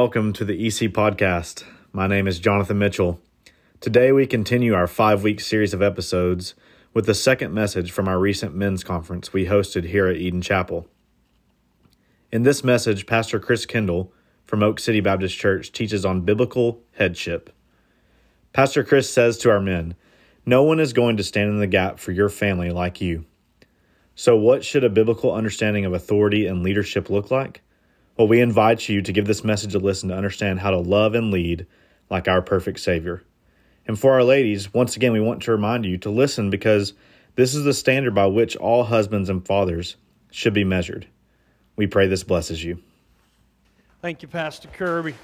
Welcome to the EC Podcast. My name is Jonathan Mitchell. Today we continue our five week series of episodes with the second message from our recent men's conference we hosted here at Eden Chapel. In this message, Pastor Chris Kendall from Oak City Baptist Church teaches on biblical headship. Pastor Chris says to our men, No one is going to stand in the gap for your family like you. So, what should a biblical understanding of authority and leadership look like? Well, we invite you to give this message a listen to understand how to love and lead like our perfect Savior. And for our ladies, once again, we want to remind you to listen because this is the standard by which all husbands and fathers should be measured. We pray this blesses you. Thank you, Pastor Kirby.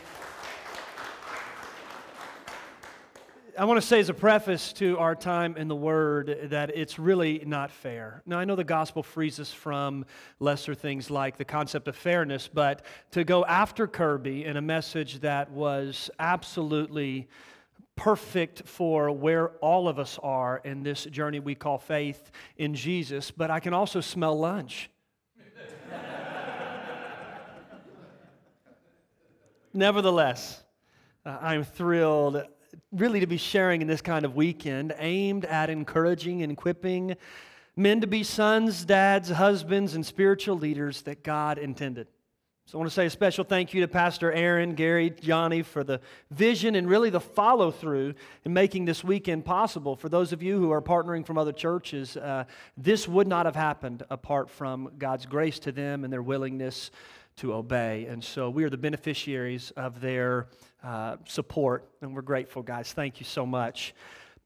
I want to say as a preface to our time in the Word that it's really not fair. Now, I know the gospel frees us from lesser things like the concept of fairness, but to go after Kirby in a message that was absolutely perfect for where all of us are in this journey we call faith in Jesus, but I can also smell lunch. Nevertheless, uh, I'm thrilled really to be sharing in this kind of weekend aimed at encouraging and equipping men to be sons, dads, husbands, and spiritual leaders that God intended. So I want to say a special thank you to Pastor Aaron, Gary, Johnny for the vision and really the follow through in making this weekend possible. For those of you who are partnering from other churches, uh, this would not have happened apart from God's grace to them and their willingness to obey. And so we are the beneficiaries of their uh, support, and we're grateful, guys. Thank you so much.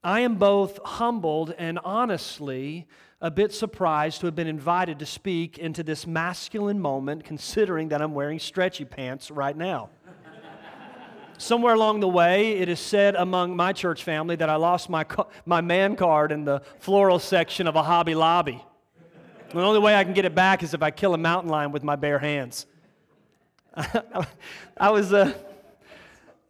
I am both humbled and honestly a bit surprised to have been invited to speak into this masculine moment, considering that I'm wearing stretchy pants right now. Somewhere along the way, it is said among my church family that I lost my, my man card in the floral section of a Hobby Lobby. The only way I can get it back is if I kill a mountain lion with my bare hands. I was. Uh,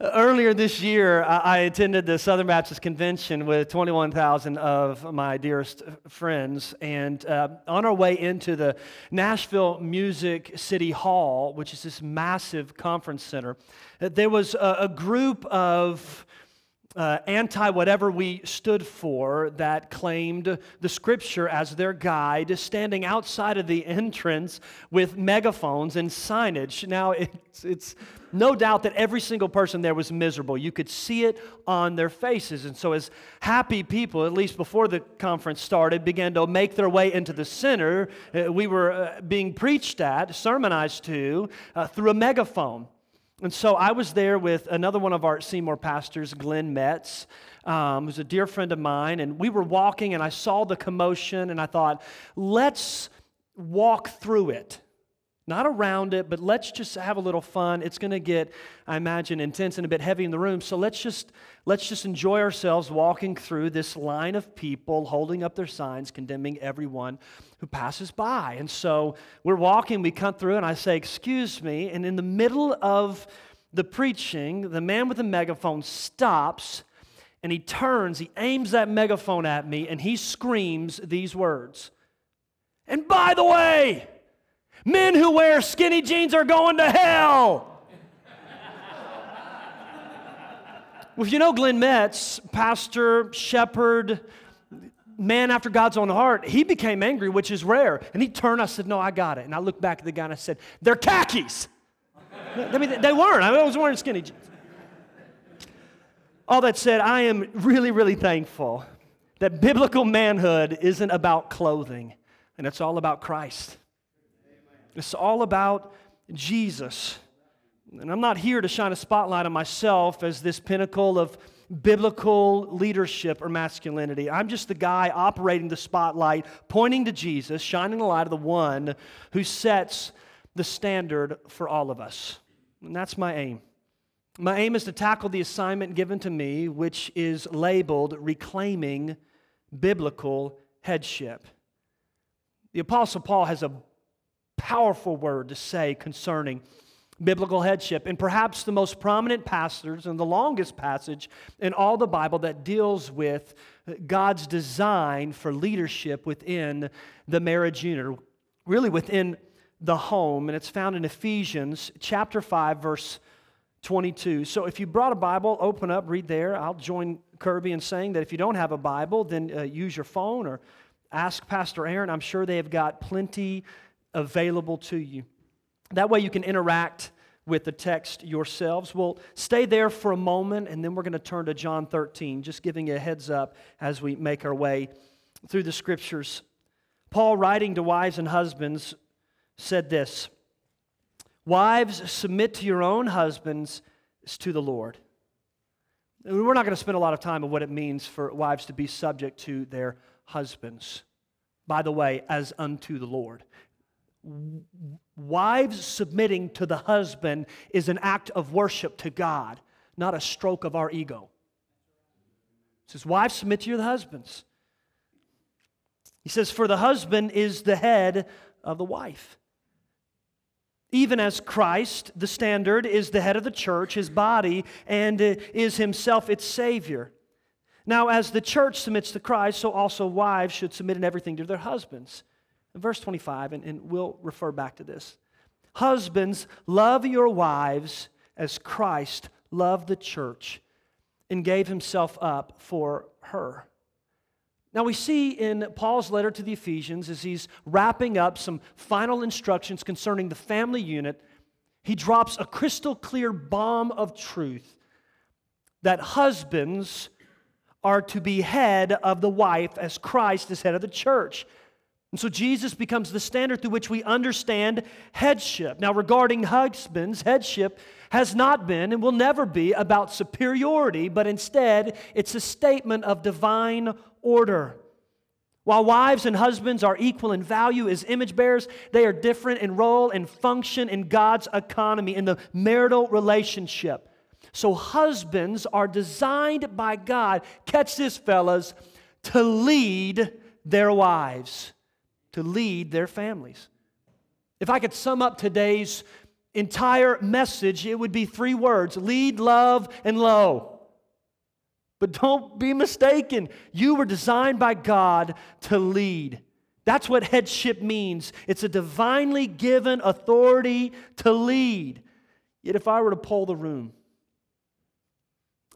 Earlier this year, I attended the Southern Baptist Convention with 21,000 of my dearest friends. And uh, on our way into the Nashville Music City Hall, which is this massive conference center, there was a, a group of uh, anti whatever we stood for that claimed the scripture as their guide, standing outside of the entrance with megaphones and signage. Now, it's, it's no doubt that every single person there was miserable. You could see it on their faces. And so, as happy people, at least before the conference started, began to make their way into the center, uh, we were uh, being preached at, sermonized to, uh, through a megaphone. And so I was there with another one of our Seymour pastors, Glenn Metz, um, who's a dear friend of mine. And we were walking, and I saw the commotion, and I thought, let's walk through it. Not around it, but let's just have a little fun. It's going to get, I imagine, intense and a bit heavy in the room. So let's just let's just enjoy ourselves walking through this line of people holding up their signs, condemning everyone who passes by. And so we're walking, we come through, and I say, "Excuse me." And in the middle of the preaching, the man with the megaphone stops and he turns, he aims that megaphone at me, and he screams these words. And by the way, Men who wear skinny jeans are going to hell. well, if you know Glenn Metz, pastor, shepherd, man after God's own heart, he became angry, which is rare. And he turned, I said, No, I got it. And I looked back at the guy and I said, They're khakis. I mean, they weren't. I was wearing skinny jeans. All that said, I am really, really thankful that biblical manhood isn't about clothing, and it's all about Christ. It's all about Jesus. And I'm not here to shine a spotlight on myself as this pinnacle of biblical leadership or masculinity. I'm just the guy operating the spotlight, pointing to Jesus, shining the light of the one who sets the standard for all of us. And that's my aim. My aim is to tackle the assignment given to me, which is labeled reclaiming biblical headship. The Apostle Paul has a powerful word to say concerning biblical headship, and perhaps the most prominent pastors and the longest passage in all the Bible that deals with God's design for leadership within the marriage unit, really within the home, and it's found in Ephesians chapter 5, verse 22. So if you brought a Bible, open up, read there. I'll join Kirby in saying that if you don't have a Bible, then uh, use your phone or ask Pastor Aaron. I'm sure they have got plenty available to you. That way you can interact with the text yourselves. We'll stay there for a moment and then we're going to turn to John 13, just giving you a heads up as we make our way through the scriptures. Paul, writing to wives and husbands, said this Wives, submit to your own husbands to the Lord. We're not going to spend a lot of time on what it means for wives to be subject to their husbands. By the way, as unto the Lord. Wives submitting to the husband is an act of worship to God, not a stroke of our ego. It says, Wives, submit to your husbands. He says, For the husband is the head of the wife even as Christ, the standard, is the head of the church, his body, and uh, is himself its Savior. Now, as the church submits to Christ, so also wives should submit in everything to their husbands. Verse 25, and, and we'll refer back to this. Husbands, love your wives as Christ loved the church and gave himself up for her. Now, we see in Paul's letter to the Ephesians, as he's wrapping up some final instructions concerning the family unit, he drops a crystal clear bomb of truth that husbands are to be head of the wife as Christ is head of the church. And so Jesus becomes the standard through which we understand headship. Now, regarding husbands, headship has not been and will never be about superiority, but instead it's a statement of divine order. While wives and husbands are equal in value as image bearers, they are different in role and function in God's economy, in the marital relationship. So, husbands are designed by God, catch this, fellas, to lead their wives, to lead their families. If I could sum up today's entire message, it would be three words lead, love, and low. But don't be mistaken. You were designed by God to lead. That's what headship means. It's a divinely given authority to lead. Yet, if I were to poll the room,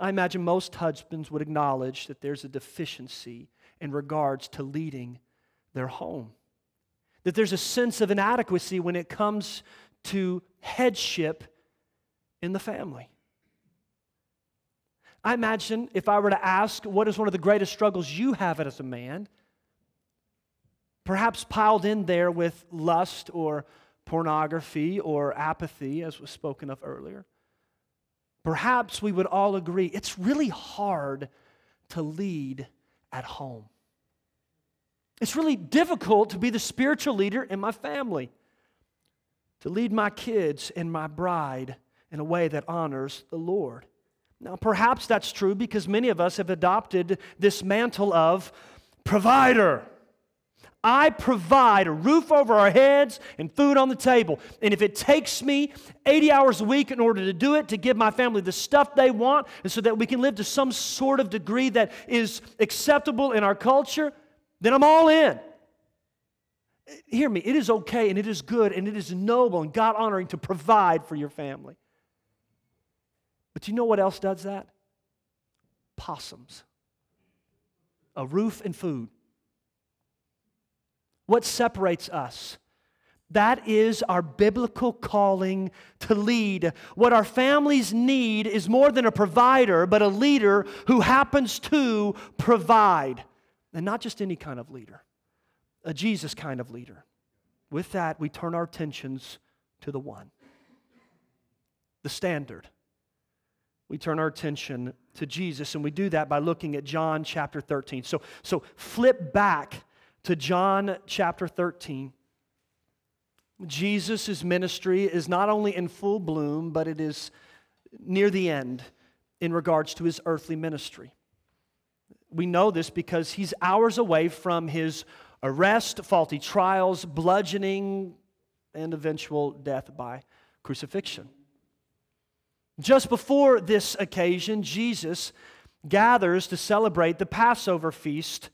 I imagine most husbands would acknowledge that there's a deficiency in regards to leading their home. That there's a sense of inadequacy when it comes to headship in the family. I imagine if I were to ask, what is one of the greatest struggles you have as a man? Perhaps piled in there with lust or pornography or apathy, as was spoken of earlier. Perhaps we would all agree it's really hard to lead at home. It's really difficult to be the spiritual leader in my family, to lead my kids and my bride in a way that honors the Lord. Now, perhaps that's true because many of us have adopted this mantle of provider. I provide a roof over our heads and food on the table. And if it takes me 80 hours a week in order to do it, to give my family the stuff they want, and so that we can live to some sort of degree that is acceptable in our culture, then I'm all in. Hear me, it is okay and it is good and it is noble and God honoring to provide for your family. But you know what else does that? Possums. A roof and food. What separates us? That is our biblical calling to lead. What our families need is more than a provider, but a leader who happens to provide. And not just any kind of leader, a Jesus kind of leader. With that, we turn our attentions to the one, the standard, we turn our attention to Jesus, and we do that by looking at John chapter 13. So, so flip back to John chapter 13. Jesus' ministry is not only in full bloom, but it is near the end in regards to his earthly ministry. We know this because he's hours away from his arrest, faulty trials, bludgeoning, and eventual death by crucifixion. Just before this occasion, Jesus gathers to celebrate the Passover feast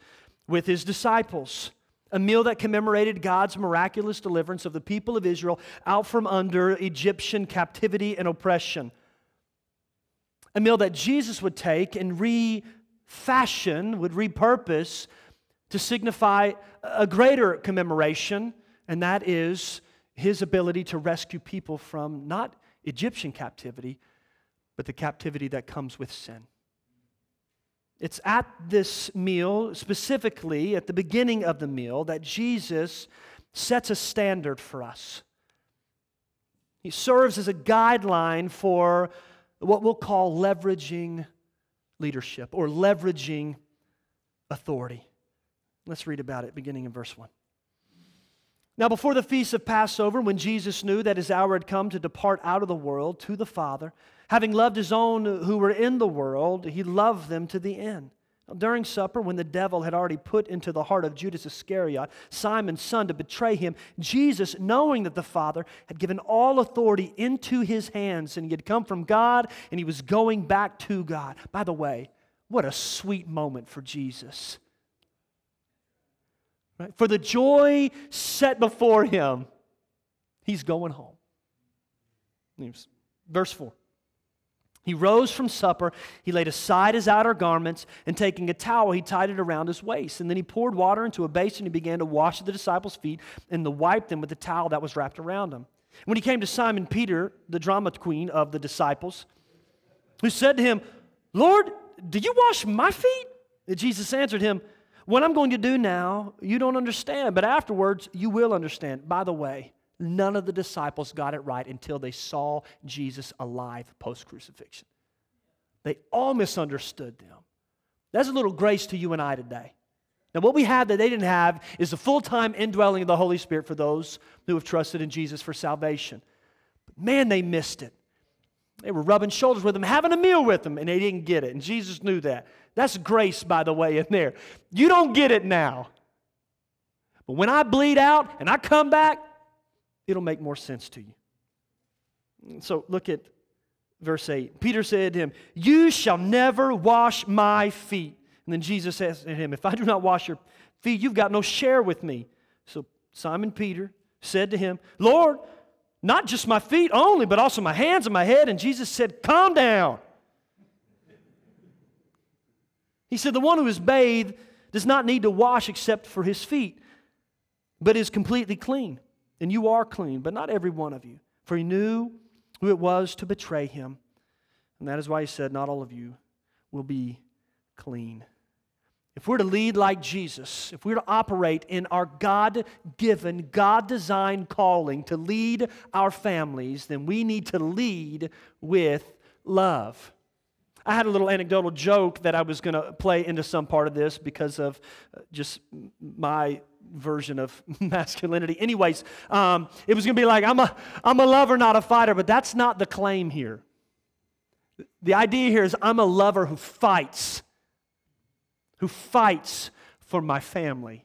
with his disciples, a meal that commemorated God's miraculous deliverance of the people of Israel out from under Egyptian captivity and oppression. A meal that Jesus would take and refashion, would repurpose to signify a greater commemoration, and that is his ability to rescue people from not Egyptian captivity, but the captivity that comes with sin. It's at this meal, specifically at the beginning of the meal, that Jesus sets a standard for us. He serves as a guideline for what we'll call leveraging leadership or leveraging authority. Let's read about it beginning in verse 1. Now, before the feast of Passover, when Jesus knew that his hour had come to depart out of the world to the Father, having loved his own who were in the world, he loved them to the end. During supper, when the devil had already put into the heart of Judas Iscariot, Simon's son, to betray him, Jesus, knowing that the Father had given all authority into his hands, and he had come from God, and he was going back to God. By the way, what a sweet moment for Jesus Right? For the joy set before him, he's going home. Verse 4. He rose from supper. He laid aside his outer garments, and taking a towel, he tied it around his waist. And then he poured water into a basin and began to wash the disciples' feet and to wipe them with the towel that was wrapped around him. When he came to Simon Peter, the drama queen of the disciples, who said to him, Lord, do you wash my feet? And Jesus answered him, what I'm going to do now, you don't understand, but afterwards, you will understand. By the way, none of the disciples got it right until they saw Jesus alive post crucifixion. They all misunderstood them. That's a little grace to you and I today. Now, what we have that they didn't have is the full time indwelling of the Holy Spirit for those who have trusted in Jesus for salvation. But man, they missed it. They were rubbing shoulders with him, having a meal with him, and they didn't get it. And Jesus knew that. That's grace, by the way, in there. You don't get it now. But when I bleed out and I come back, it'll make more sense to you. So look at verse 8. Peter said to him, You shall never wash my feet. And then Jesus said to him, If I do not wash your feet, you've got no share with me. So Simon Peter said to him, Lord, not just my feet only, but also my hands and my head. And Jesus said, Calm down. He said, The one who is bathed does not need to wash except for his feet, but is completely clean. And you are clean, but not every one of you. For he knew who it was to betray him. And that is why he said, Not all of you will be clean. If we're to lead like Jesus, if we're to operate in our God given, God designed calling to lead our families, then we need to lead with love. I had a little anecdotal joke that I was going to play into some part of this because of uh, just my version of masculinity. Anyways, um, it was going to be like, I'm a, I'm a lover, not a fighter, but that's not the claim here. The idea here is I'm a lover who fights, who fights for my family,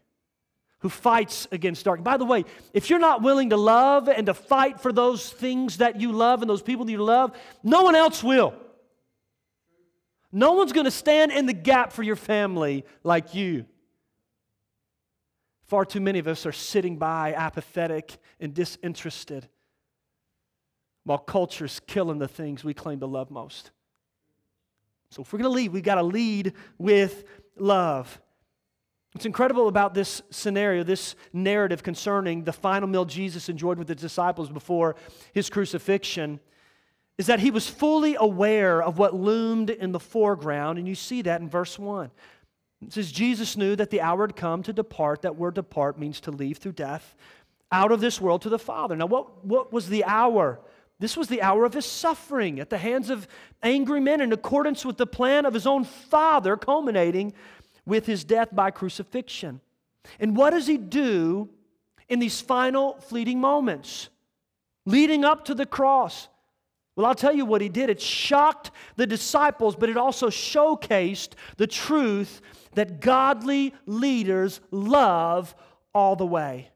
who fights against dark. By the way, if you're not willing to love and to fight for those things that you love and those people that you love, no one else will. No one's going to stand in the gap for your family like you. Far too many of us are sitting by apathetic and disinterested while culture's killing the things we claim to love most. So if we're going to lead, we've got to lead with love. What's incredible about this scenario, this narrative concerning the final meal Jesus enjoyed with the disciples before his crucifixion, is that he was fully aware of what loomed in the foreground, and you see that in verse 1. It says, Jesus knew that the hour had come to depart. That word depart means to leave through death out of this world to the Father. Now, what, what was the hour This was the hour of his suffering at the hands of angry men in accordance with the plan of his own Father, culminating with his death by crucifixion. And what does he do in these final fleeting moments leading up to the cross? Well, I'll tell you what he did. It shocked the disciples, but it also showcased the truth that godly leaders love all the way.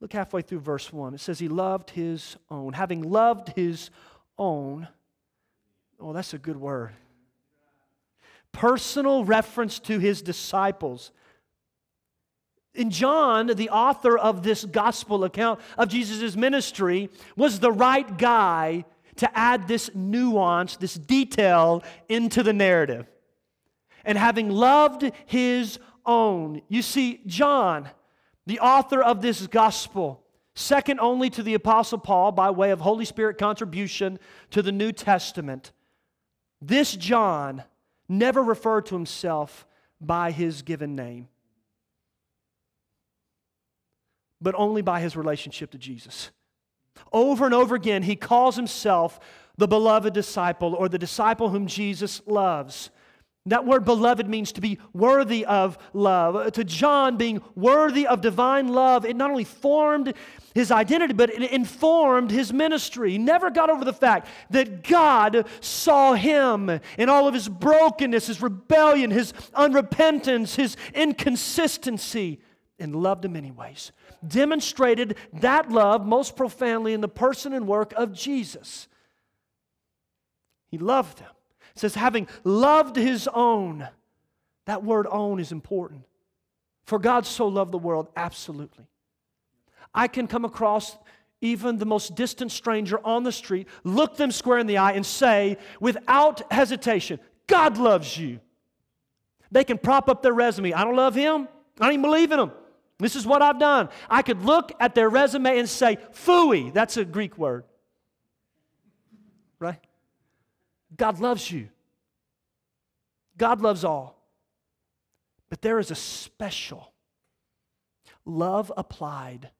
Look halfway through verse 1. It says, He loved His own. Having loved His own, oh, that's a good word. Personal reference to His disciples. In John, the author of this gospel account of Jesus' ministry, was the right guy to add this nuance, this detail into the narrative. And having loved his own, you see, John, the author of this gospel, second only to the Apostle Paul by way of Holy Spirit contribution to the New Testament, this John never referred to himself by his given name but only by his relationship to Jesus. Over and over again, he calls himself the beloved disciple or the disciple whom Jesus loves. That word beloved means to be worthy of love. Uh, to John, being worthy of divine love, it not only formed his identity, but it informed his ministry. He never got over the fact that God saw him in all of his brokenness, his rebellion, his unrepentance, his inconsistency, and loved him anyways demonstrated that love most profoundly in the person and work of Jesus. He loved them. It says, having loved his own. That word own is important. For God so loved the world, absolutely. I can come across even the most distant stranger on the street, look them square in the eye, and say, without hesitation, God loves you. They can prop up their resume. I don't love him. I don't even believe in him. This is what I've done. I could look at their resume and say, "Fooey." That's a Greek word. Right? God loves you. God loves all. But there is a special love applied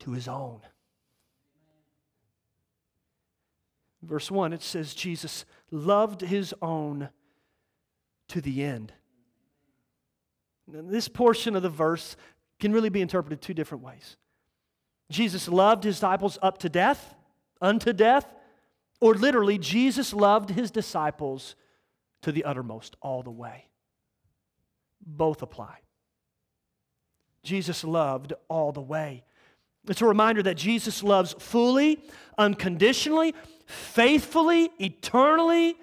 to his own. Verse 1, it says, Jesus loved his own to the end. This portion of the verse can really be interpreted two different ways. Jesus loved his disciples up to death, unto death, or literally, Jesus loved his disciples to the uttermost, all the way. Both apply. Jesus loved all the way. It's a reminder that Jesus loves fully, unconditionally, faithfully, eternally,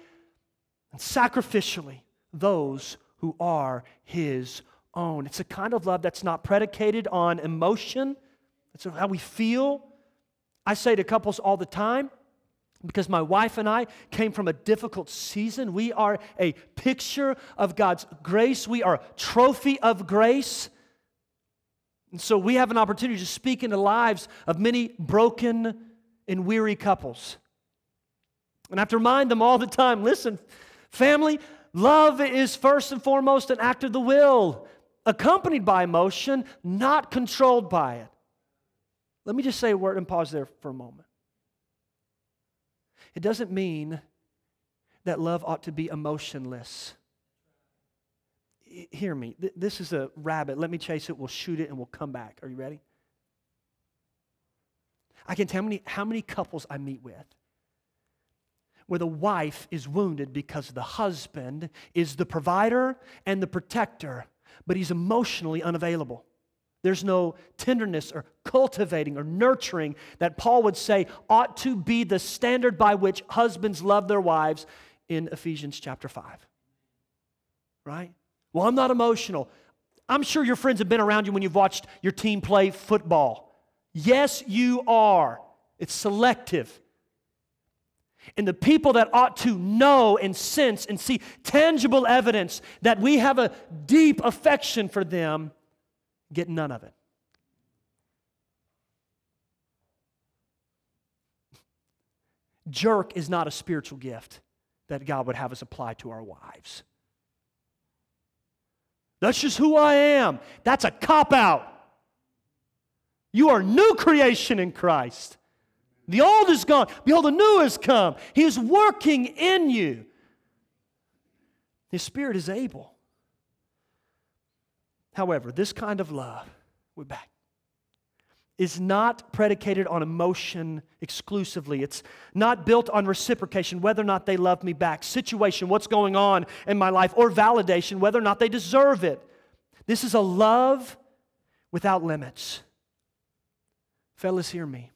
and sacrificially those who are his own. It's a kind of love that's not predicated on emotion, it's how we feel. I say to couples all the time, because my wife and I came from a difficult season. We are a picture of God's grace. We are a trophy of grace. And so we have an opportunity to speak into lives of many broken and weary couples. And I have to remind them all the time listen, family, love is first and foremost an act of the will accompanied by emotion, not controlled by it. Let me just say a word and pause there for a moment. It doesn't mean that love ought to be emotionless. Hear me. This is a rabbit. Let me chase it. We'll shoot it and we'll come back. Are you ready? I can tell how many, how many couples I meet with where the wife is wounded because the husband is the provider and the protector but he's emotionally unavailable. There's no tenderness or cultivating or nurturing that Paul would say ought to be the standard by which husbands love their wives in Ephesians chapter 5. Right? Well, I'm not emotional. I'm sure your friends have been around you when you've watched your team play football. Yes, you are. It's selective. And the people that ought to know and sense and see tangible evidence that we have a deep affection for them get none of it. Jerk is not a spiritual gift that God would have us apply to our wives. That's just who I am. That's a cop out. You are new creation in Christ. The old is gone. Behold, the new has come. He is working in you. His Spirit is able. However, this kind of love, we're back, is not predicated on emotion exclusively. It's not built on reciprocation, whether or not they love me back, situation, what's going on in my life, or validation, whether or not they deserve it. This is a love without limits. Fellas, hear me.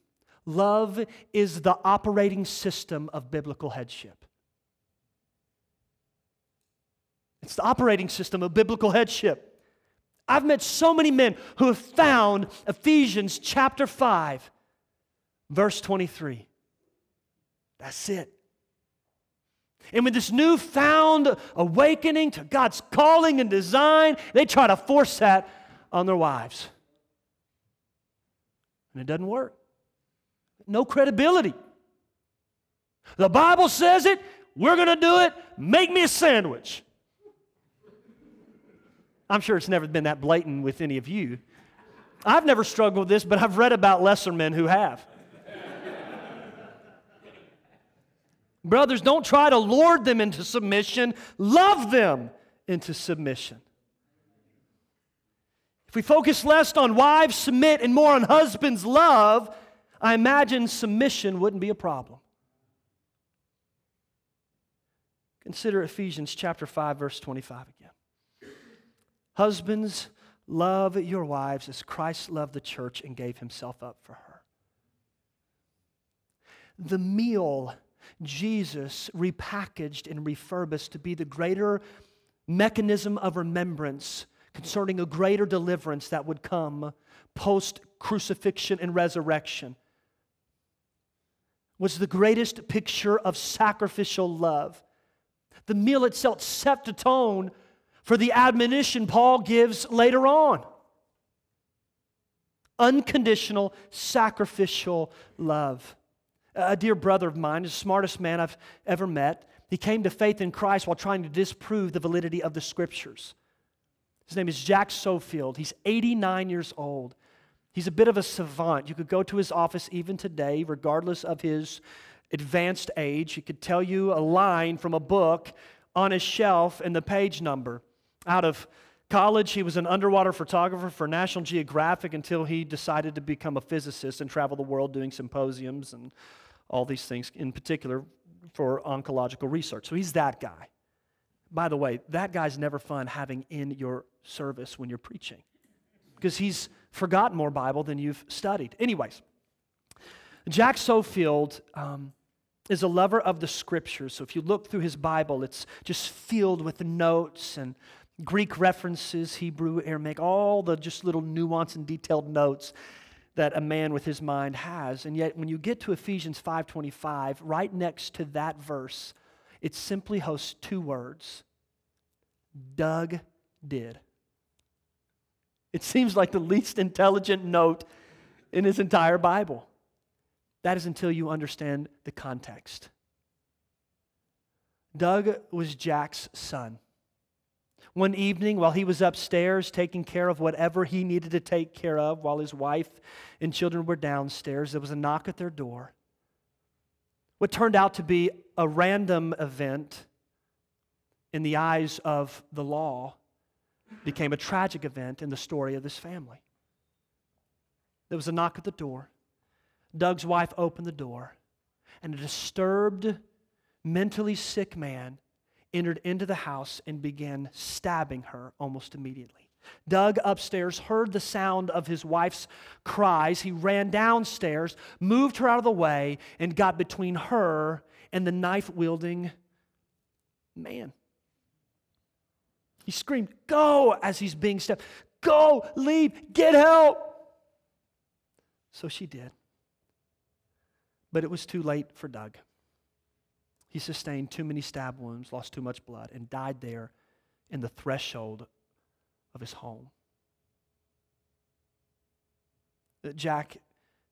Love is the operating system of biblical headship. It's the operating system of biblical headship. I've met so many men who have found Ephesians chapter 5, verse 23. That's it. And with this newfound awakening to God's calling and design, they try to force that on their wives. And it doesn't work. No credibility. The Bible says it, we're going to do it. Make me a sandwich. I'm sure it's never been that blatant with any of you. I've never struggled with this, but I've read about lesser men who have. Brothers, don't try to lord them into submission, love them into submission. If we focus less on wives submit and more on husbands love, I imagine submission wouldn't be a problem. Consider Ephesians chapter 5 verse 25 again. Husbands, love your wives as Christ loved the church and gave himself up for her. The meal Jesus repackaged and refurbished to be the greater mechanism of remembrance concerning a greater deliverance that would come post crucifixion and resurrection was the greatest picture of sacrificial love. The meal itself set the tone for the admonition Paul gives later on unconditional, sacrificial love. A dear brother of mine, the smartest man I've ever met, he came to faith in Christ while trying to disprove the validity of the scriptures. His name is Jack Sofield. He's 89 years old. He's a bit of a savant. You could go to his office even today, regardless of his advanced age. He could tell you a line from a book on his shelf and the page number. Out of college, he was an underwater photographer for National Geographic until he decided to become a physicist and travel the world doing symposiums and all these things, in particular for oncological research. So he's that guy. By the way, that guy's never fun having in your service when you're preaching because he's forgotten more Bible than you've studied. Anyways, Jack Sofield um, is a lover of the scriptures. So if you look through his Bible, it's just filled with notes and Greek references, Hebrew, Aramaic, all the just little nuance and detailed notes that a man with his mind has. And yet when you get to Ephesians 5:25, right next to that verse, it simply hosts two words. Doug did. It seems like the least intelligent note in his entire Bible. That is until you understand the context. Doug was Jack's son. One evening, while he was upstairs taking care of whatever he needed to take care of, while his wife and children were downstairs, there was a knock at their door. What turned out to be a random event in the eyes of the law became a tragic event in the story of this family. There was a knock at the door. Doug's wife opened the door, and a disturbed, mentally sick man entered into the house and began stabbing her almost immediately. Doug upstairs heard the sound of his wife's cries. He ran downstairs, moved her out of the way, and got between her and the knife wielding man. He screamed, Go! as he's being stabbed. Go, leave, get help. So she did. But it was too late for Doug. He sustained too many stab wounds, lost too much blood, and died there in the threshold of his home. That Jack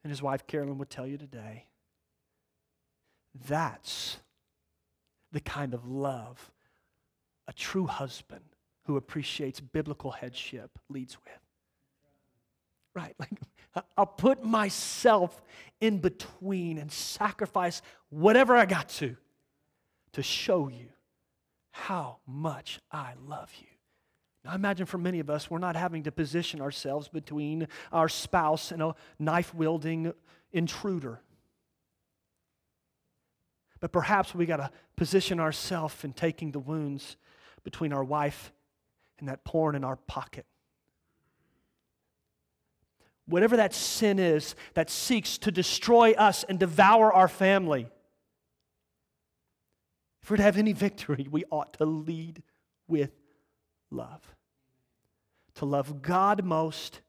and his wife Carolyn would tell you today that's the kind of love a true husband who appreciates biblical headship leads with. Right, like I'll put myself in between and sacrifice whatever I got to to show you how much I love you. Now, imagine for many of us, we're not having to position ourselves between our spouse and a knife wielding intruder. But perhaps we got to position ourselves in taking the wounds between our wife and that porn in our pocket. Whatever that sin is that seeks to destroy us and devour our family, if we're to have any victory, we ought to lead with love. To love God most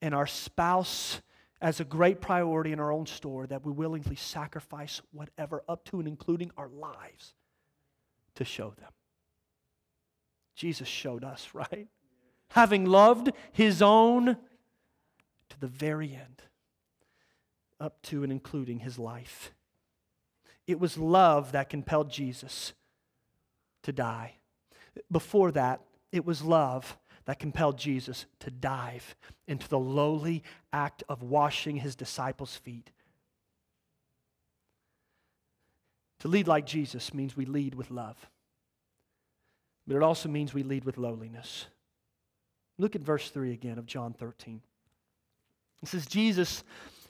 and our spouse as a great priority in our own store, that we willingly sacrifice whatever, up to and including our lives, to show them. Jesus showed us, right? Having loved his own to the very end, up to and including his life. It was love that compelled Jesus to die. Before that, it was love that compelled Jesus to dive into the lowly act of washing his disciples' feet. To lead like Jesus means we lead with love, but it also means we lead with lowliness. Look at verse 3 again of John 13. It says, Jesus,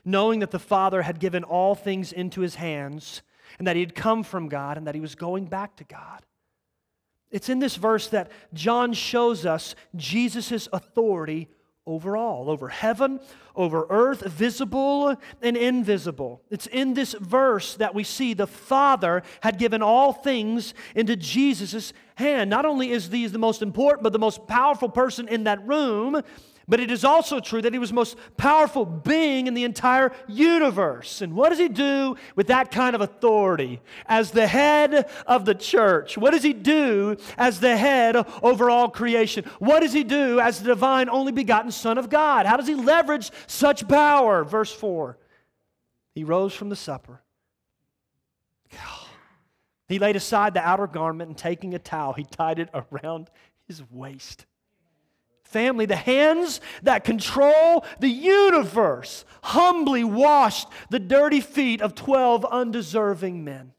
knowing that the Father had given all things into his hands, and that he had come from God, and that he was going back to God. It's in this verse that John shows us Jesus' authority over all, over heaven, over earth, visible and invisible. It's in this verse that we see the Father had given all things into Jesus' hand. Not only is he the most important, but the most powerful person in that room, but it is also true that he was the most powerful being in the entire universe. And what does he do with that kind of authority as the head of the church? What does he do as the head over all creation? What does he do as the divine, only begotten Son of God? How does he leverage such power? Verse 4 He rose from the supper. He laid aside the outer garment and taking a towel, he tied it around his waist family, the hands that control the universe, humbly washed the dirty feet of 12 undeserving men.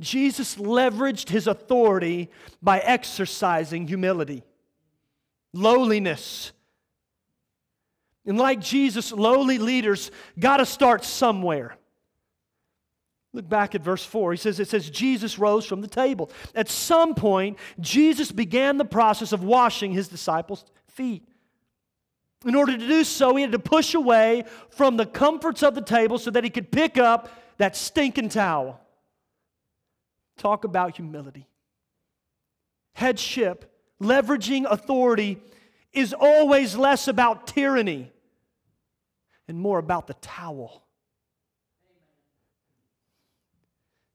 Jesus leveraged his authority by exercising humility, lowliness. And like Jesus, lowly leaders got to start somewhere. Look back at verse 4. He says, It says, Jesus rose from the table. At some point, Jesus began the process of washing his disciples' feet. In order to do so, he had to push away from the comforts of the table so that he could pick up that stinking towel. Talk about humility. Headship, leveraging authority, is always less about tyranny and more about the towel.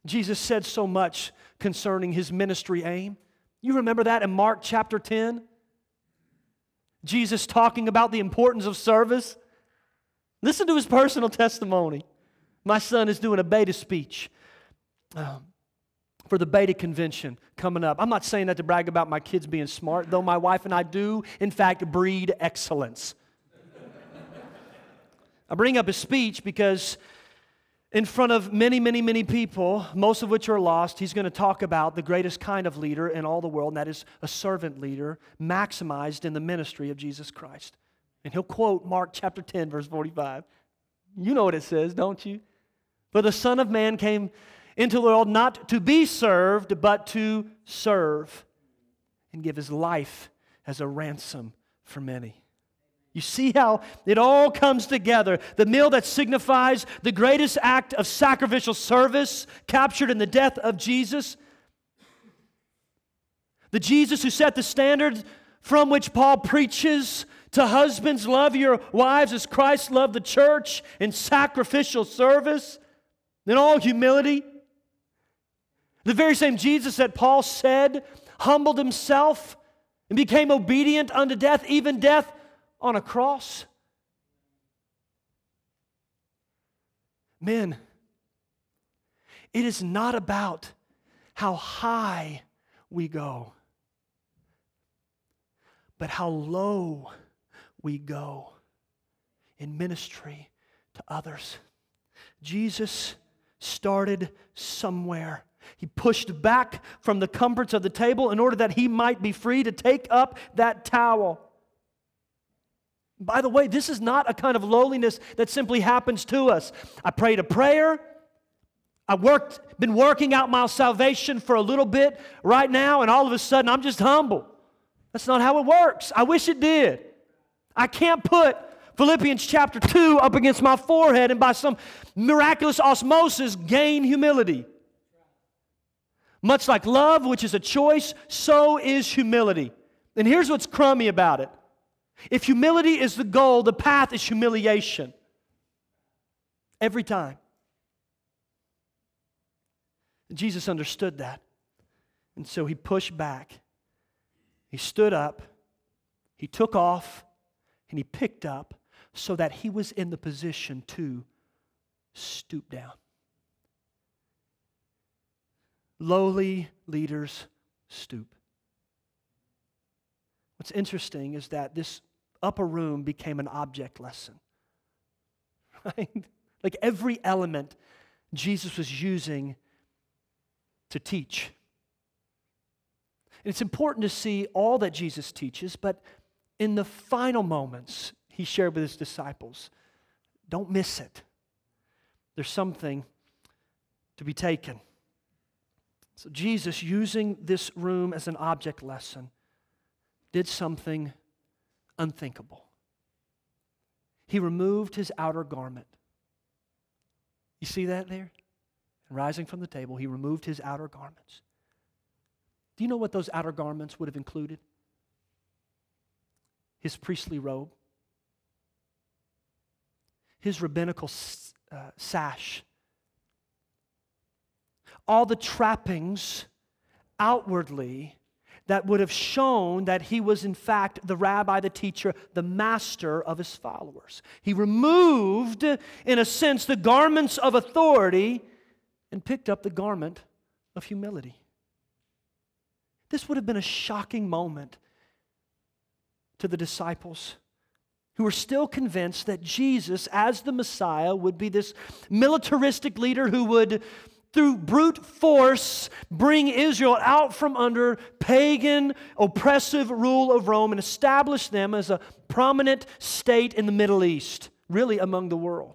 Jesus said so much concerning his ministry aim. You remember that in Mark chapter 10? Jesus talking about the importance of service. Listen to his personal testimony. My son is doing a beta speech um, for the beta convention coming up. I'm not saying that to brag about my kids being smart, though my wife and I do, in fact, breed excellence. I bring up his speech because in front of many, many, many people, most of which are lost, he's going to talk about the greatest kind of leader in all the world, and that is a servant leader maximized in the ministry of Jesus Christ. And he'll quote Mark chapter 10, verse 45. You know what it says, don't you? For the Son of Man came into the world not to be served, but to serve and give his life as a ransom for many. You see how it all comes together. The meal that signifies the greatest act of sacrificial service captured in the death of Jesus. The Jesus who set the standard from which Paul preaches to husbands, love your wives as Christ loved the church in sacrificial service, in all humility. The very same Jesus that Paul said humbled himself and became obedient unto death, even death on a cross. Men, it is not about how high we go, but how low we go in ministry to others. Jesus started somewhere. He pushed back from the comforts of the table in order that he might be free to take up that towel. By the way, this is not a kind of lowliness that simply happens to us. I prayed a prayer. I worked, been working out my salvation for a little bit right now, and all of a sudden I'm just humble. That's not how it works. I wish it did. I can't put Philippians chapter 2 up against my forehead and by some miraculous osmosis gain humility. Much like love, which is a choice, so is humility. And here's what's crummy about it if humility is the goal, the path is humiliation. Every time. Jesus understood that. And so he pushed back. He stood up. He took off and he picked up so that he was in the position to stoop down. Lowly leaders stoop. What's interesting is that this upper room became an object lesson. Right? Like every element Jesus was using to teach. And it's important to see all that Jesus teaches, but in the final moments he shared with his disciples, don't miss it. There's something to be taken. So, Jesus, using this room as an object lesson, did something unthinkable. He removed his outer garment. You see that there? And rising from the table, he removed his outer garments. Do you know what those outer garments would have included? His priestly robe, his rabbinical uh, sash, all the trappings outwardly that would have shown that he was, in fact, the rabbi, the teacher, the master of his followers. He removed, in a sense, the garments of authority and picked up the garment of humility. This would have been a shocking moment to the disciples who were still convinced that Jesus, as the Messiah, would be this militaristic leader who would through brute force, bring Israel out from under pagan, oppressive rule of Rome and establish them as a prominent state in the Middle East, really among the world.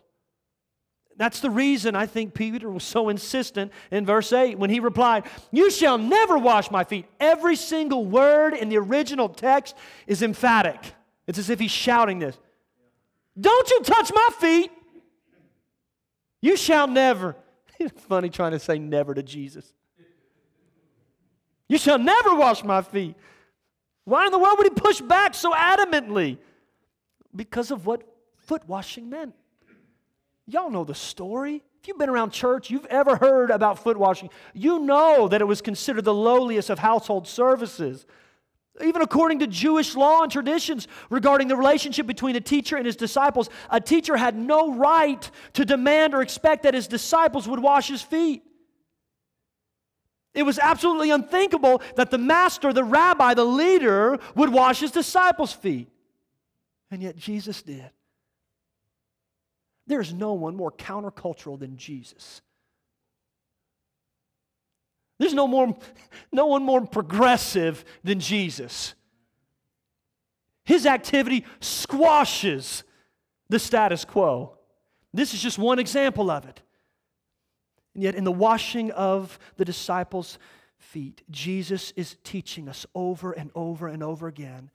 That's the reason I think Peter was so insistent in verse 8 when he replied, You shall never wash my feet. Every single word in the original text is emphatic. It's as if he's shouting this Don't you touch my feet! You shall never. It's funny trying to say never to Jesus. You shall never wash my feet. Why in the world would he push back so adamantly? Because of what foot washing meant. Y'all know the story. If you've been around church, you've ever heard about foot washing, you know that it was considered the lowliest of household services. Even according to Jewish law and traditions regarding the relationship between a teacher and his disciples, a teacher had no right to demand or expect that his disciples would wash his feet. It was absolutely unthinkable that the master, the rabbi, the leader would wash his disciples' feet. And yet Jesus did. There's no one more countercultural than Jesus. There's no, more, no one more progressive than Jesus. His activity squashes the status quo. This is just one example of it. And yet, in the washing of the disciples' feet, Jesus is teaching us over and over and over again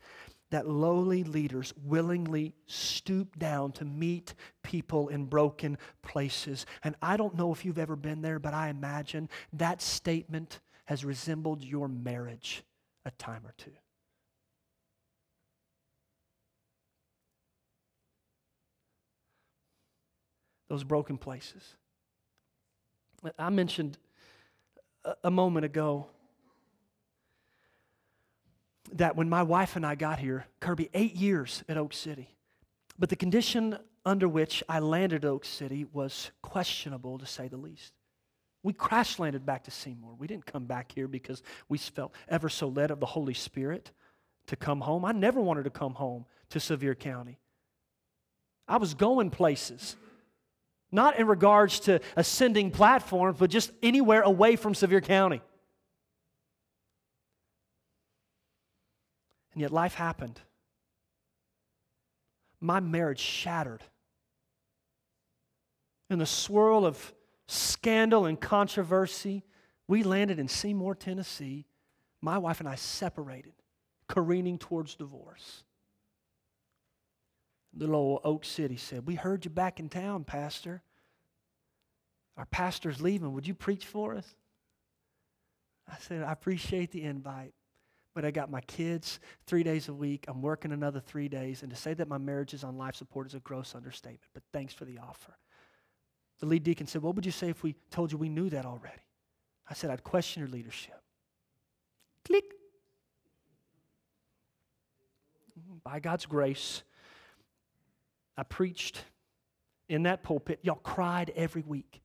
that lowly leaders willingly stoop down to meet people in broken places. And I don't know if you've ever been there, but I imagine that statement has resembled your marriage a time or two. Those broken places. I mentioned a moment ago that when my wife and I got here, Kirby, eight years at Oak City. But the condition under which I landed Oak City was questionable, to say the least. We crash landed back to Seymour. We didn't come back here because we felt ever so led of the Holy Spirit to come home. I never wanted to come home to Sevier County. I was going places. Not in regards to ascending platforms, but just anywhere away from Sevier County. And yet life happened. My marriage shattered. In the swirl of scandal and controversy, we landed in Seymour, Tennessee. My wife and I separated, careening towards divorce. Little old Oak City said, We heard you back in town, Pastor. Our pastor's leaving. Would you preach for us? I said, I appreciate the invite, but I got my kids three days a week. I'm working another three days. And to say that my marriage is on life support is a gross understatement, but thanks for the offer. The lead deacon said, What would you say if we told you we knew that already? I said, I'd question your leadership. Click. By God's grace, I preached in that pulpit. Y'all cried every week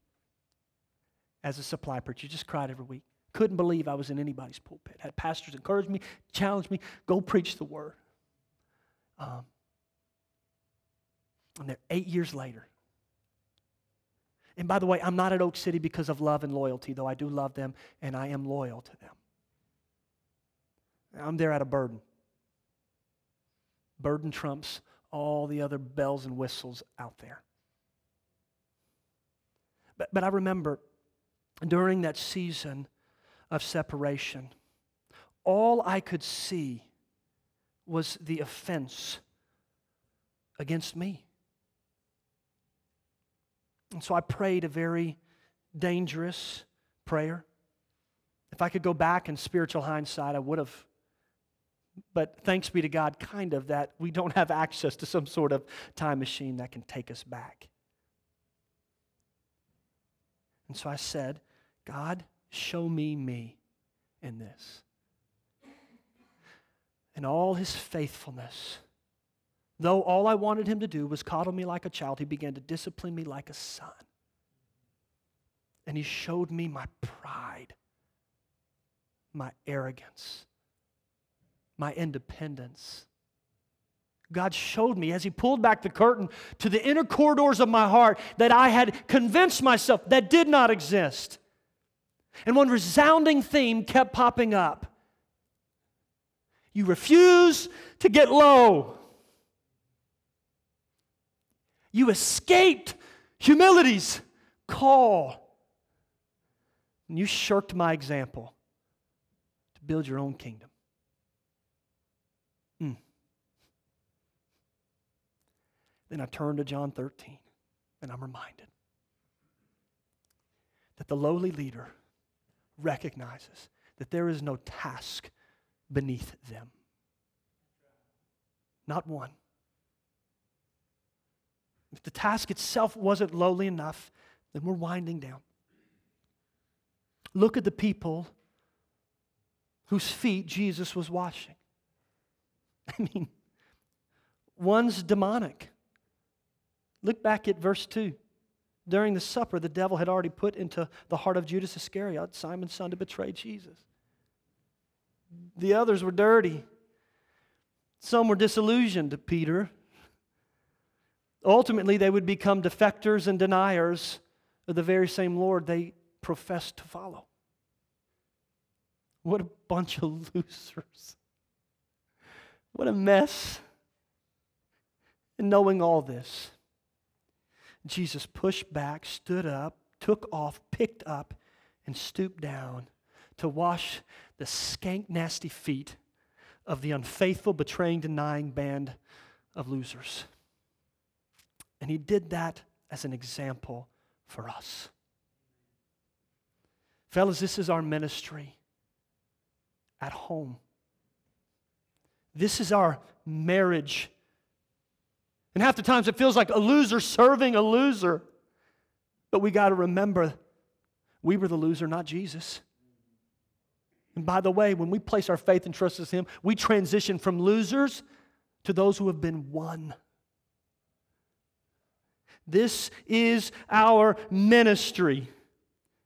as a supply preacher. Just cried every week. Couldn't believe I was in anybody's pulpit. Had pastors encourage me, challenge me, go preach the word. Um, and they're eight years later. And by the way, I'm not at Oak City because of love and loyalty, though I do love them and I am loyal to them. I'm there out of burden. Burden trumps all the other bells and whistles out there. But, but I remember during that season of separation, all I could see was the offense against me. And so I prayed a very dangerous prayer. If I could go back in spiritual hindsight, I would have. But thanks be to God, kind of, that we don't have access to some sort of time machine that can take us back. And so I said, God, show me me in this. And all his faithfulness Though all I wanted him to do was coddle me like a child, he began to discipline me like a son. And he showed me my pride, my arrogance, my independence. God showed me as He pulled back the curtain to the inner corridors of my heart that I had convinced myself that did not exist. And one resounding theme kept popping up You refuse to get low. You escaped humility's call. And you shirked my example to build your own kingdom. Mm. Then I turn to John 13 and I'm reminded that the lowly leader recognizes that there is no task beneath them. Not one. If the task itself wasn't lowly enough, then we're winding down. Look at the people whose feet Jesus was washing. I mean, one's demonic. Look back at verse 2. During the supper, the devil had already put into the heart of Judas Iscariot, Simon's son, to betray Jesus. The others were dirty. Some were disillusioned, to Peter, Ultimately, they would become defectors and deniers of the very same Lord they professed to follow. What a bunch of losers. What a mess. And knowing all this, Jesus pushed back, stood up, took off, picked up, and stooped down to wash the skank, nasty feet of the unfaithful, betraying, denying band of losers. And he did that as an example for us. Fellas, this is our ministry at home. This is our marriage. And half the times it feels like a loser serving a loser. But we got to remember we were the loser, not Jesus. And by the way, when we place our faith and trust in Him, we transition from losers to those who have been won. This is our ministry.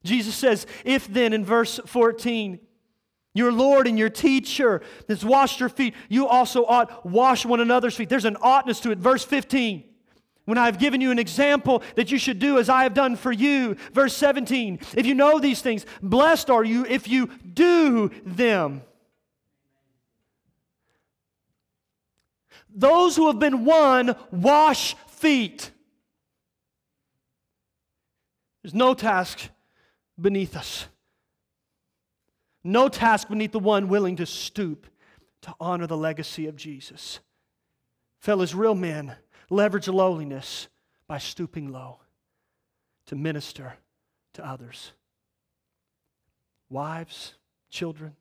Jesus says, If then, in verse 14, your Lord and your teacher has washed your feet, you also ought wash one another's feet. There's an oughtness to it. Verse 15, when I've given you an example that you should do as I have done for you. Verse 17 If you know these things, blessed are you if you do them. Those who have been won wash feet. There's no task beneath us, no task beneath the one willing to stoop to honor the legacy of Jesus. Fellas, real men leverage lowliness by stooping low to minister to others. Wives, children,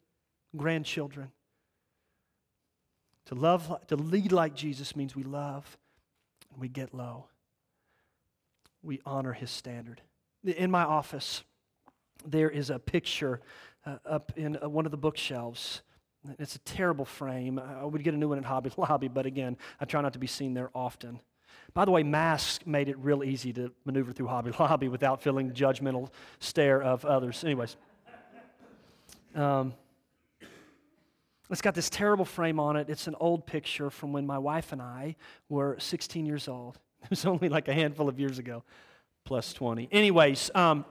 grandchildren. To love, to lead like Jesus means we love and we get low. We honor his standard. In my office, there is a picture uh, up in uh, one of the bookshelves it's a terrible frame. I would get a new one at Hobby Lobby, but again, I try not to be seen there often. By the way, masks made it real easy to maneuver through Hobby Lobby without feeling judgmental stare of others. Anyways, um, it's got this terrible frame on it. It's an old picture from when my wife and I were 16 years old. It was only like a handful of years ago, plus 20. Anyways, um,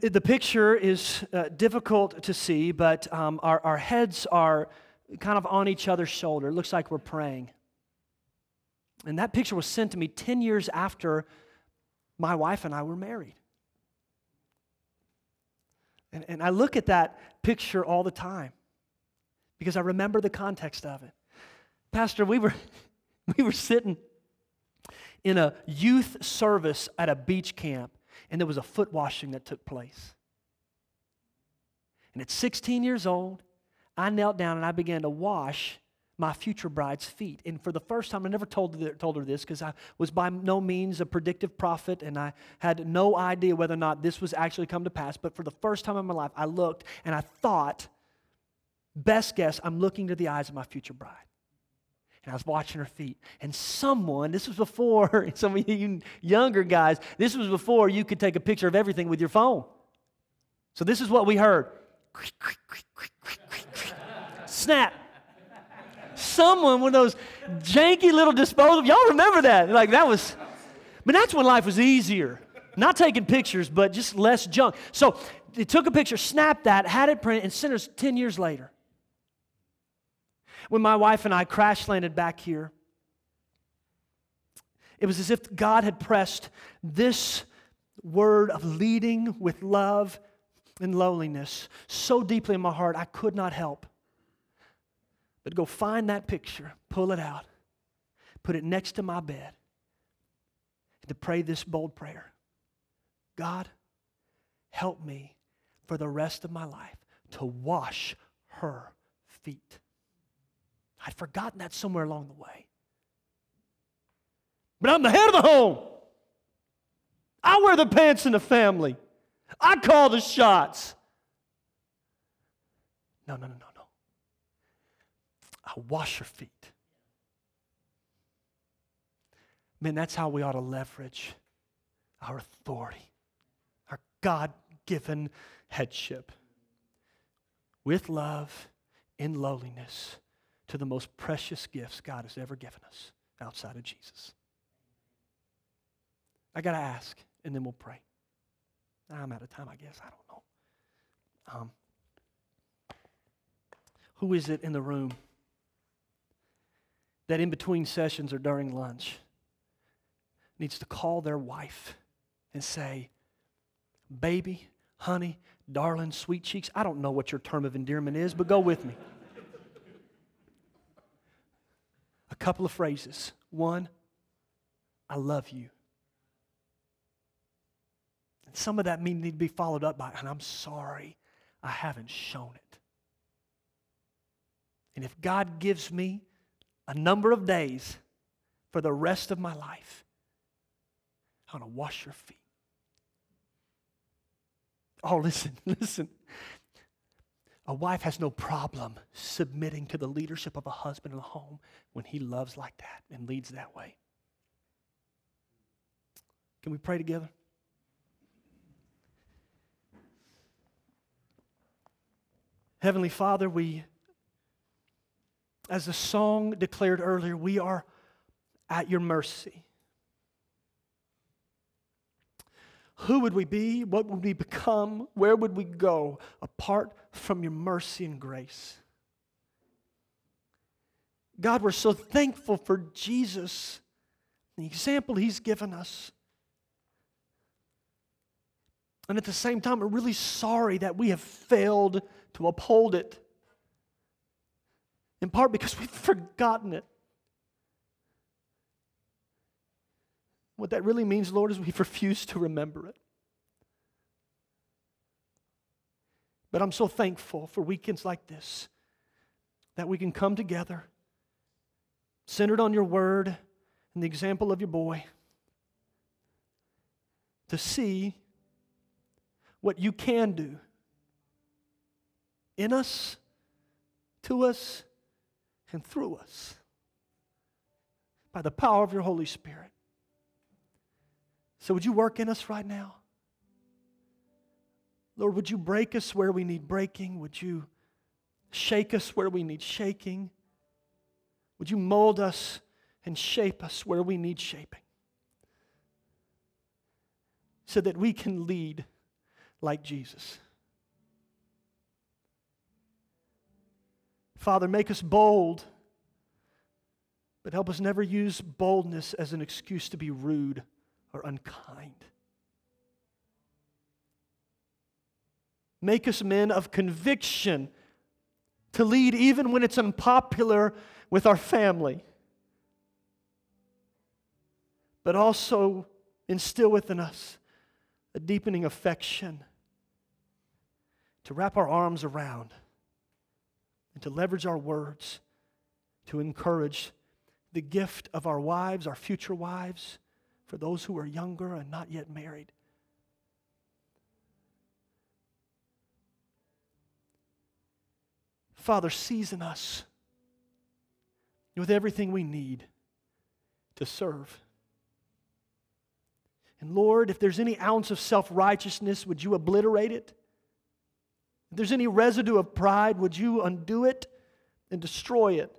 the picture is uh, difficult to see, but um, our, our heads are kind of on each other's shoulder. It looks like we're praying. And that picture was sent to me 10 years after my wife and I were married. And, and I look at that picture all the time because I remember the context of it. Pastor, we were, we were sitting in a youth service at a beach camp and there was a foot washing that took place. And at 16 years old, I knelt down and I began to wash my future bride's feet. And for the first time, I never told her, told her this because I was by no means a predictive prophet and I had no idea whether or not this was actually come to pass. But for the first time in my life, I looked and I thought, best guess, I'm looking to the eyes of my future bride and I was watching her feet. And someone, this was before, some of you younger guys, this was before you could take a picture of everything with your phone. So this is what we heard snap. Someone with those janky little disposable, y'all remember that? Like that was, but that's when life was easier. Not taking pictures, but just less junk. So they took a picture, snapped that, had it printed, and sent us 10 years later when my wife and I crash landed back here, it was as if God had pressed this word of leading with love and lowliness so deeply in my heart, I could not help but go find that picture, pull it out, put it next to my bed, and to pray this bold prayer God, help me for the rest of my life to wash her feet. I'd forgotten that somewhere along the way. But I'm the head of the home. I wear the pants in the family. I call the shots. No, no, no, no, no. I wash your feet. Man, that's how we ought to leverage our authority, our God given headship with love in lowliness to the most precious gifts God has ever given us outside of Jesus. I got to ask, and then we'll pray. I'm out of time, I guess. I don't know. Um, who is it in the room that in between sessions or during lunch needs to call their wife and say, Baby, honey, darling, sweet cheeks? I don't know what your term of endearment is, but go with me. A couple of phrases. One, I love you. And some of that need to be followed up by, and I'm sorry I haven't shown it. And if God gives me a number of days for the rest of my life, I'm going to wash your feet. Oh, listen, listen. A wife has no problem submitting to the leadership of a husband in the home when he loves like that and leads that way. Can we pray together? Heavenly Father, we, as the song declared earlier, we are at your mercy. Who would we be? What would we become? Where would we go apart from your mercy and grace? God, we're so thankful for Jesus, the example he's given us. And at the same time, we're really sorry that we have failed to uphold it. In part because we've forgotten it. What that really means, Lord, is we've refused to remember it. But I'm so thankful for weekends like this that we can come together, centered on your word and the example of your boy, to see what you can do in us, to us, and through us by the power of your Holy Spirit. So, would you work in us right now? Lord, would you break us where we need breaking? Would you shake us where we need shaking? Would you mold us and shape us where we need shaping? So that we can lead like Jesus. Father, make us bold, but help us never use boldness as an excuse to be rude or unkind. Make us men of conviction to lead even when it's unpopular with our family, but also instill within us a deepening affection to wrap our arms around and to leverage our words to encourage the gift of our wives, our future wives, for those who are younger and not yet married. Father, season us with everything we need to serve. And Lord, if there's any ounce of self righteousness, would you obliterate it? If there's any residue of pride, would you undo it and destroy it?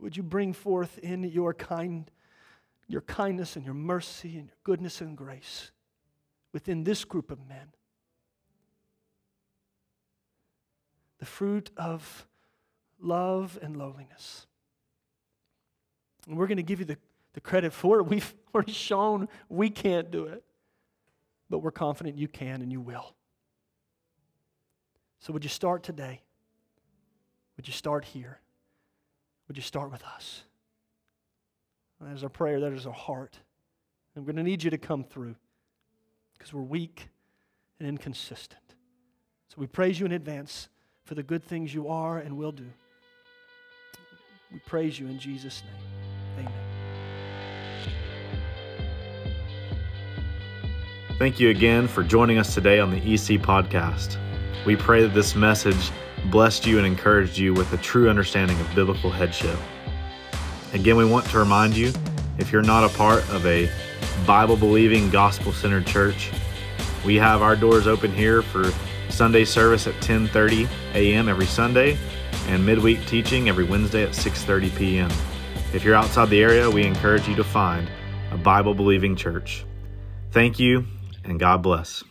Would you bring forth in your kind, your kindness and your mercy and your goodness and grace within this group of men? The fruit of love and lowliness. And we're going to give you the, the credit for it. We've already shown we can't do it, but we're confident you can and you will. So, would you start today? Would you start here? Would you start with us? That is our prayer, that is our heart. And we're going to need you to come through because we're weak and inconsistent. So we praise you in advance for the good things you are and will do. We praise you in Jesus' name. Amen. Thank you again for joining us today on the EC Podcast. We pray that this message blessed you and encouraged you with a true understanding of biblical headship. Again, we want to remind you if you're not a part of a Bible believing, gospel centered church, we have our doors open here for Sunday service at 10:30 a.m. every Sunday and midweek teaching every Wednesday at 6:30 p.m. If you're outside the area, we encourage you to find a Bible believing church. Thank you and God bless.